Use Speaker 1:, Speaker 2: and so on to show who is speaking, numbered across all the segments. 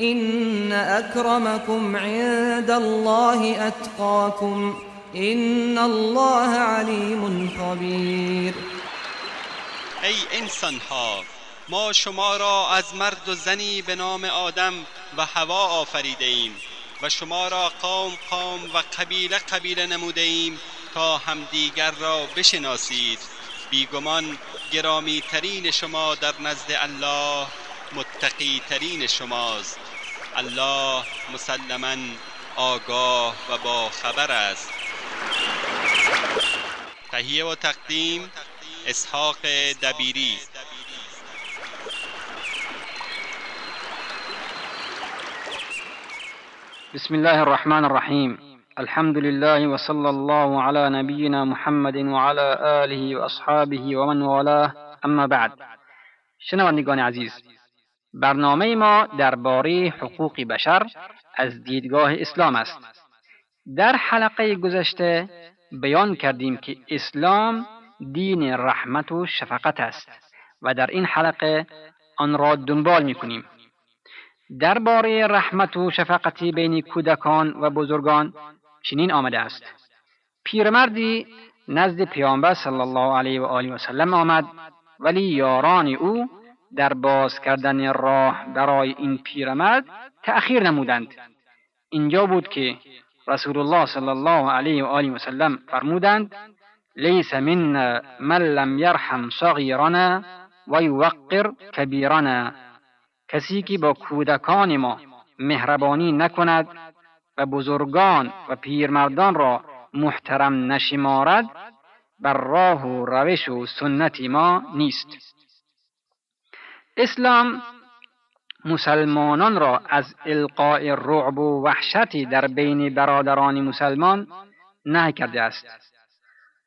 Speaker 1: إن أكرمكم عند الله أتقاكم إن الله عليم خبير.
Speaker 2: ای انسان ها ما شما را از مرد و زنی به نام آدم و هوا آفریده ایم و شما را قوم قوم و قبیله قبیله نموده ایم تا همدیگر را بشناسید. بیگمان گرامی ترین شما در نزد الله متقی ترین شماست. الله مسلما آگاه و با خبر است. تهیه و تقدیم اسحاق دبیری.
Speaker 3: بسم الله الرحمن الرحیم. الحمد لله وصلى الله على نبينا محمد وعلى آله وأصحابه ومن والاه. اما بعد. شنوندگان عزیز برنامه ما درباره حقوق بشر از دیدگاه اسلام است. در حلقه گذشته بیان کردیم که اسلام دین رحمت و شفقت است و در این حلقه آن را دنبال می کنیم درباره رحمت و شفقتی بین کودکان و بزرگان چنین آمده است. پیرمردی نزد پیامبر صلی الله علیه و آله و سلم آمد ولی یاران او در باز کردن راه برای این پیرمرد تأخیر نمودند. اینجا بود که رسول الله صلی الله علیه و آله و سلم فرمودند لیس منا من لم یرحم صغیرنا و یوقر کبیرنا. کسی که با کودکان ما مهربانی نکند و بزرگان و پیرمردان را محترم نشمارد بر راه و روش و سنت ما نیست. اسلام مسلمانان را از القاء رعب و وحشتی در بین برادران مسلمان نه کرده است.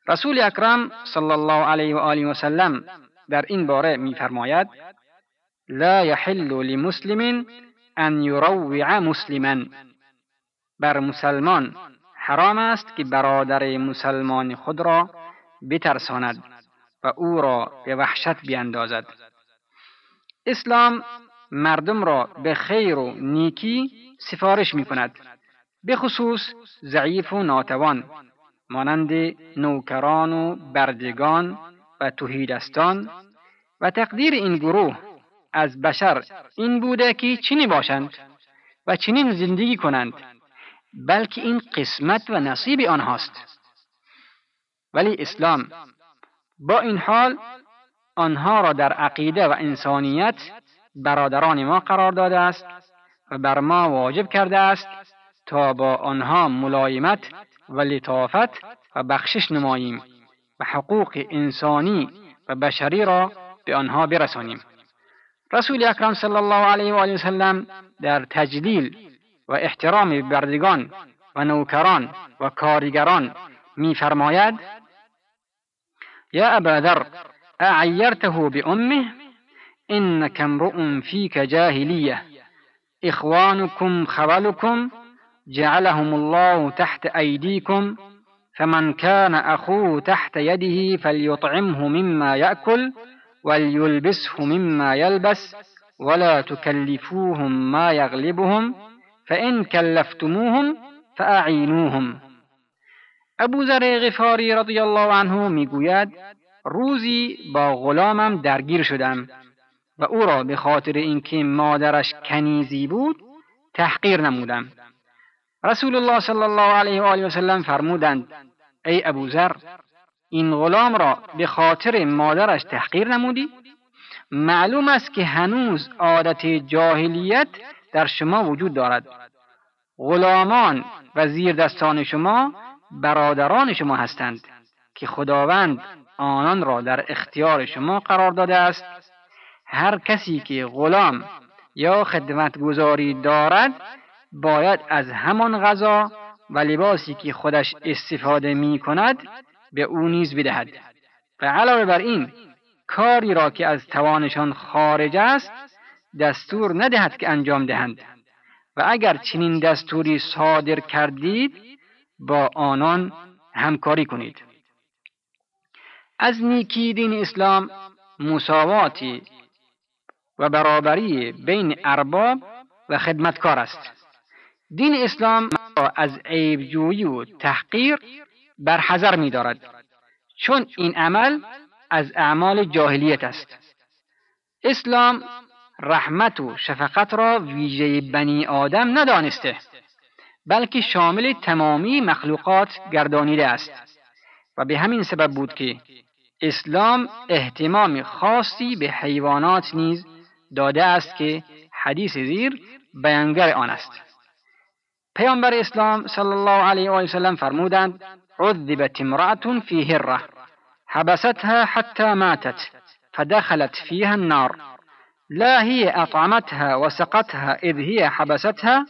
Speaker 3: رسول اکرم صلی الله علیه و آله و سلم در این باره میفرماید لا يحل لمسلم ان یروع مسلما. بر مسلمان حرام است که برادر مسلمان خود را بترساند و او را به وحشت بیندازد اسلام مردم را به خیر و نیکی سفارش می کند به خصوص ضعیف و ناتوان مانند نوکران و بردگان و توهیدستان. و تقدیر این گروه از بشر این بوده که چنین باشند و چنین زندگی کنند بلکه این قسمت و نصیب آنهاست. ولی اسلام با این حال آنها را در عقیده و انسانیت برادران ما قرار داده است و بر ما واجب کرده است تا با آنها ملایمت و لطافت و بخشش نماییم و حقوق انسانی و بشری را به آنها برسانیم. رسول اکرم صلی الله علیه و آله وسلم در تجلیل و احترام بردگان و نوکران و کارگران میفرماید یا ابا ذر اعیرته بأمه إنك امرؤ فيك جاهلیه إخوانكم خولكم جعلهم الله تحت أيديكم فمن كان أخوه تحت يده فليطعمه مما يأكل وليلبسه مما يلبس ولا تكلفوهم ما يغلبهم فإن كلفتموهم فأعینوهم أبو ذر غفاری رضی الله عنه میگوید روزی با غلامم درگیر شدم و او را به خاطر اینکه مادرش کنیزی بود تحقیر نمودم. رسول الله صلی الله علیه و آله و سلم فرمودند ای ابو ذر این غلام را به خاطر مادرش تحقیر نمودی؟ معلوم است که هنوز عادت جاهلیت در شما وجود دارد. غلامان و زیر دستان شما برادران شما هستند که خداوند آنان را در اختیار شما قرار داده است. هر کسی که غلام یا خدمتگذاری دارد باید از همان غذا و لباسی که خودش استفاده می کند به او نیز بدهد. و علاوه بر این کاری را که از توانشان خارج است دستور ندهد که انجام دهند. و اگر چنین دستوری صادر کردید با آنان همکاری کنید. از نیکی دین اسلام مساواتی و برابری بین ارباب و خدمتکار است. دین اسلام را از عیبجویی و تحقیر برحضر می دارد چون این عمل از اعمال جاهلیت است. اسلام رحمت و شفقت را ویژه بنی آدم ندانسته بلکه شامل تمامی مخلوقات گردانیده است. و به همین سبب بود که اسلام احتمام خاصی به حیوانات نیز داده است که حدیث زیر بیانگر آن است. پیامبر اسلام صلی الله علیه و سلم فرمودند عذبت امرأة في هره حبستها حتى ماتت فدخلت فيها النار لا هي أطعمتها وسقتها إذ هي حبستها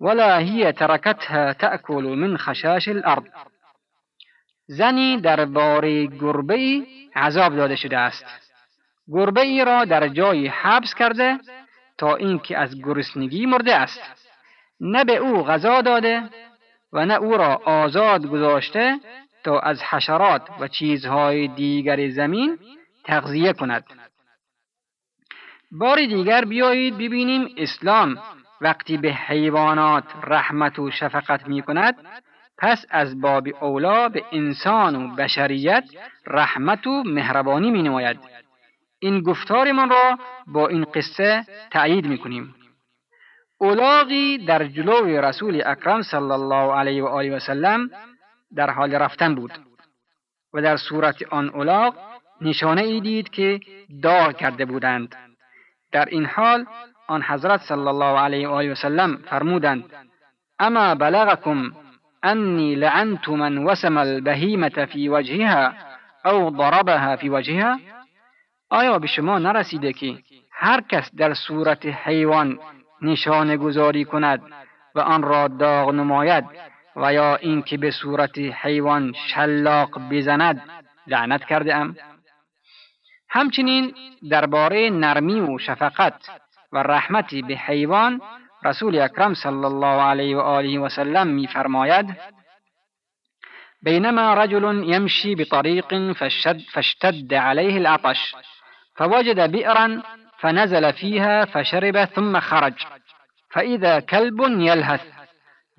Speaker 3: ولا هي تركتها تأكل من خشاش الأرض. زنی در بار گربه ای عذاب داده شده است. گربه ای را در جایی حبس کرده تا اینکه از گرسنگی مرده است. نه به او غذا داده و نه او را آزاد گذاشته تا از حشرات و چیزهای دیگر زمین تغذیه کند. بار دیگر بیایید ببینیم اسلام وقتی به حیوانات رحمت و شفقت می کند پس از باب اولا به انسان و بشریت رحمت و مهربانی می نماید این گفتارمان را با این قصه تأیید می کنیم اولاغی در جلوی رسول اکرم صلی الله علیه و آله و سلم در حال رفتن بود و در صورت آن اولاغ نشانه ای دید که دار کرده بودند. در این حال آن حضرت صلی الله علیه و آله و سلم فرمودند اما بلغکم انی لعنت من وسم البهیمة فی وجهها او ضربها فی وجهها؟ آیا به شما نرسیده که هر کس در صورت حیوان نشانه گذاری کند و آن را داغ نماید و یا اینکه به صورت حیوان شلاق بزند لعنت کرده ام؟ همچنین درباره نرمی و شفقت و رحمتی به حیوان رسول اکرم صلی الله علیه و آله و سلم میفرماید بينما رجل يمشي بطريق فاشتد, فاشتد عليه العطش فوجد بئرا فنزل فيها فشرب ثم خرج فإذا كلب يلهث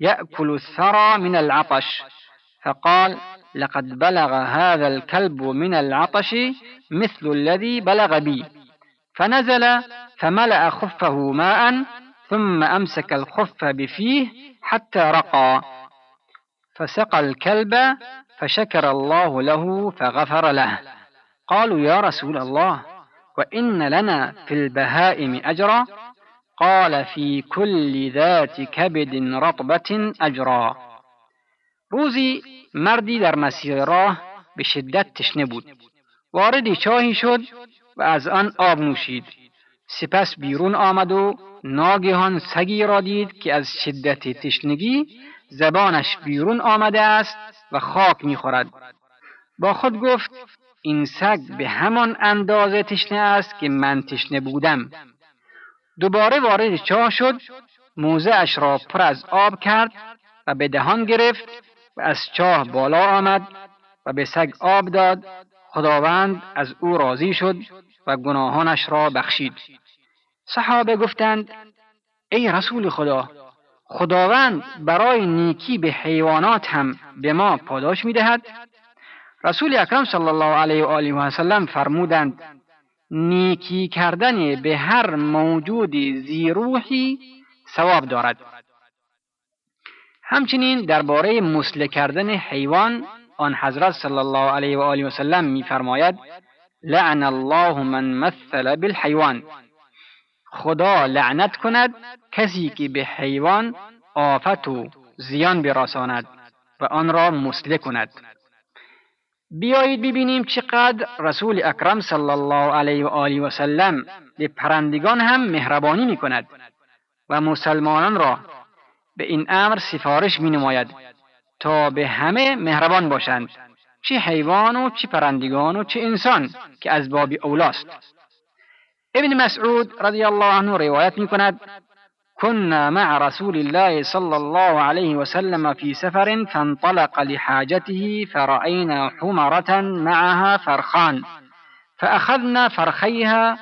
Speaker 3: يأكل الثرى من العطش. فقال لقد بلغ هذا الكلب من العطش مثل الذي بلغ بي فنزل فملأ خفه ماء ثم أمسك الخف بفيه حتى رقى. فسقى الكلب فشكر الله له فغفر له. قالوا يا رسول الله وإن لنا في البهائم أجرا؟ قال في كل ذات كبد رطبة أجرا. روزی مردی در مسیر راه به شدت تشنه بود شد و از آن آب نوشید. سپس بیرون آمد و ناگهان سگی را دید که از شدت تشنگی زبانش بیرون آمده است و خاک می‌خورد. با خود گفت این سگ به همان اندازه تشنه است که من تشنه بودم. دوباره وارد چاه شد موزه را پر از آب کرد و به دهان گرفت و از چاه بالا آمد و به سگ آب داد. خداوند از او راضی شد و گناهانش را بخشید. صحابه گفتند ای رسول خدا خداوند برای نیکی به حیوانات هم به ما پاداش می‌دهد؟ رسول اکرم صلی الله علیه و آله و سلم فرمودند نیکی کردن به هر موجود زیروحی ثواب دارد. همچنین درباره مسله کردن حیوان آن حضرت صلی الله علیه و آله و سلم میفرماید لعن الله من مثل بالحیوان. خدا لعنت کند کسی که به حیوان آفت و زیان برساند و آن را مسله کند. بیایید ببینیم چقدر رسول اکرم صلی الله علیه و آله و سلم به پرندگان هم مهربانی می کند و مسلمانان را به این امر سفارش می نماید تا به همه مهربان باشند چه حیوان و چه پرندگان و چه انسان که از باب اولاست. ابن مسعود رضی الله عنه روایت می کند كنا مع رسول الله صلى الله عليه وسلم في سفر فانطلق لحاجته فرأينا حمرة معها فرخان فأخذنا فرخيها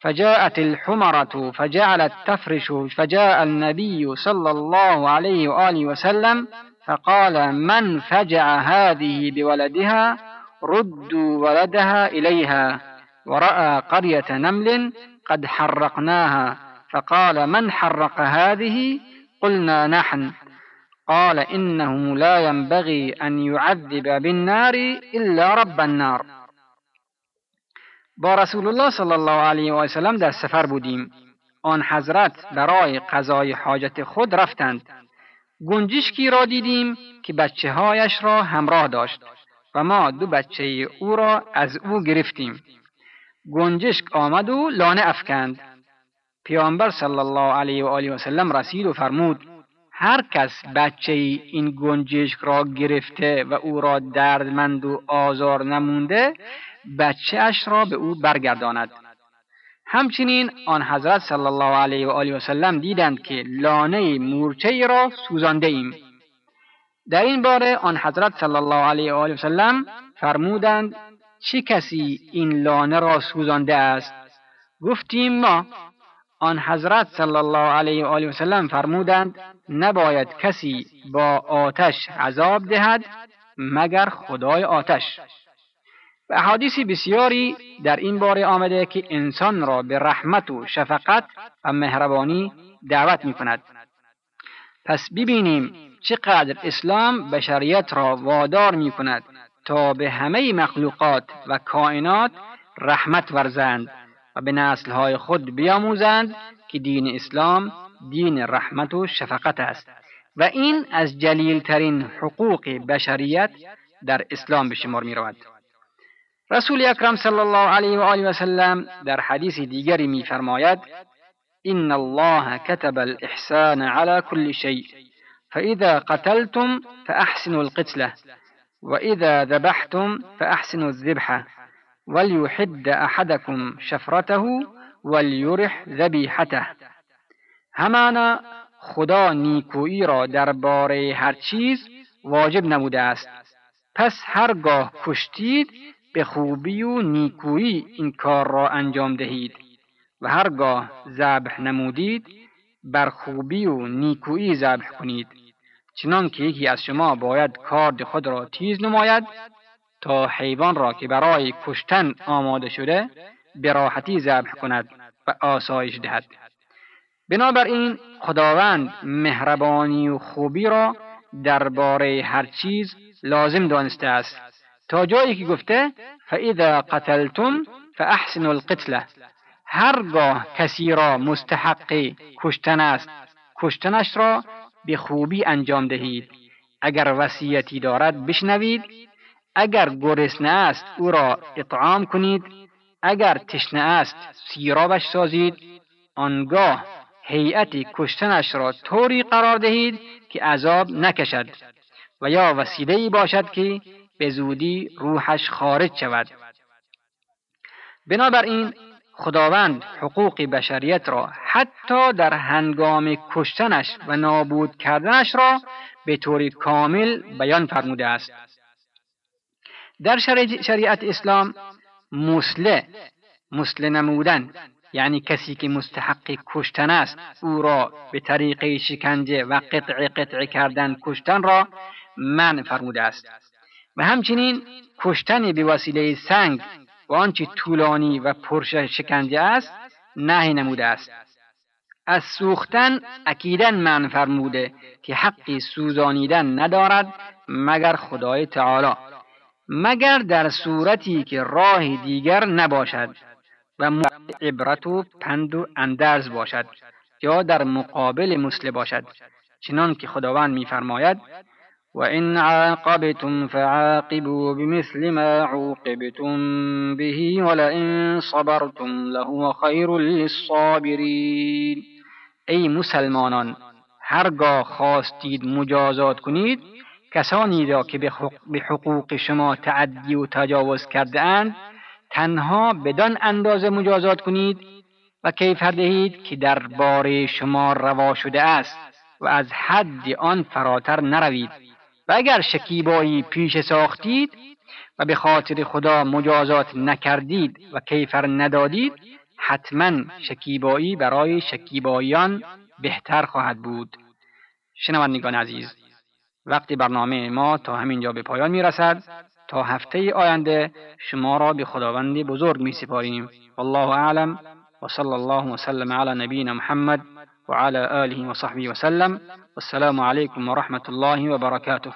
Speaker 3: فجاءت الحمرة فجعلت تفرش فجاء النبي صلى الله عليه وآله وسلم فقال من فجع هذه بولدها؟ ردوا ولدها إليها. ورأى قرية نمل قد حرقناها فقال من حرق هذه؟ قلنا نحن. قال إنه لا ينبغي أن يعذب بالنار إلا رب النار. با رسول الله صلی الله علیه و سلم در سفر بودیم. آن حضرت برای قضای حاجت خود رفتند. گنجشکی را دیدیم که بچه هایش را همراه داشت و ما دو بچه أو را از أو گرفتیم. گنجشک آمد و لانه افکند. پیامبر صلی الله علیه و آله و سلم رسید و فرمود هر کس بچه این گنجشک را گرفته و او را دردمند و آزار نمونده بچه اش را به او برگرداند. همچنین آن حضرت صلی الله علیه و آله و سلم دیدند که لانه مورچه را سوزانده ایم در این باره آن حضرت صلی الله علیه و آله و سلم فرمودند چه کسی این لانه را سوزانده است؟ گفتیم ما. آن حضرت صلی الله علیه و آله و سلم فرمودند نباید کسی با آتش عذاب دهد مگر خدای آتش. و احادیث بسیاری در این باره آمده که انسان را به رحمت و شفقت و مهربانی دعوت می کند. پس ببینیم چقدر اسلام بشریت را وادار می کند تا به همه مخلوقات و کائنات رحمت ورزند و به نسلهای خود بیاموزند که دین اسلام دین رحمت و شفقت است و این از جلیلترین حقوق بشریت در اسلام به شمار می رود. رسول اکرم صلی الله علیه و آله و سلم در حدیث دیگری میفرماید ان الله كتب الاحسان على كل شيء فاذا قتلتم فاحسنوا القتله واذا ذبحتم فاحسنوا الذبحه وليحد احدكم شفرته وليرح ذبیحته همانا خدا نیکویی را درباره هر چیز واجب نموده است. پس هرگاه کشتید به خوبی و نیکویی این کار را انجام دهید. و هرگاه ذبح نمودید بر خوبی و نیکویی ذبح کنید. چنان که یکی از شما باید کارد خود را تیز نماید تا حیوان را که برای کشتن آماده شده به راحتی ذبح کند و آسایش دهد. بنابراین خداوند مهربانی و خوبی را درباره هر چیز لازم دانسته است. تا جایی که گفته فاذا قتلتم فاحسنوا القتله هرگاه کسی را مستحق کشتن است کشتنش را به خوبی انجام دهید. اگر وصیتی دارد بشنوید. اگر گرسنه است او را اطعام کنید. اگر تشنه است سیرابش سازید. آنگاه هیئت کشتنش را طوری قرار دهید که عذاب نکشد و یا وسیله باشد که به زودی روحش خارج شود. بنابراین خداوند حقوق بشریت را حتی در هنگام کشتنش و نابود کردنش را به طور کامل بیان فرموده است. در شریعت اسلام مسله مسله نمودن یعنی کسی که مستحق کشتن است او را به طریق شکنجه و قطع قطع کردن کشتن را من فرموده است. و همچنین کشتن به وسیله سنگ و آنچه طولانی و پرش شکنجه است نهی نموده است. از سوختن اکیدن من فرموده که حقی سوزانیدن ندارد مگر خدای تعالی مگر در صورتی که راه دیگر نباشد و عبرت و پند و اندرز باشد یا در مقابل مسله باشد. چنان که خداوند میفرماید وإن عاقبتم فعاقبوا بمثل ما عوقبتم به ولئن صبرتم لهو خیر للصابرین ای مسلمانان هرگاه خواستید مجازات کنید کسانی را که به حقوق شما تعدی و تجاوز کرده اند تنها بدان اندازه مجازات کنید و کیفر دهید که در باره شما روا شده است و از حد آن فراتر نروید. و اگر شکیبایی پیش ساختید و به خاطر خدا مجازات نکردید و کیفر ندادید حتما شکیبایی برای شکیباییان بهتر خواهد بود. شنوندگان عزیز وقتی برنامه ما تا همینجا به پایان می رسد تا هفته آینده شما را به خداوند بزرگ می سپاریم والله اعلم. و صلی الله وسلم علی نبینا محمد وعلى آله وصحبه وسلم والسلام عليكم ورحمة الله وبركاته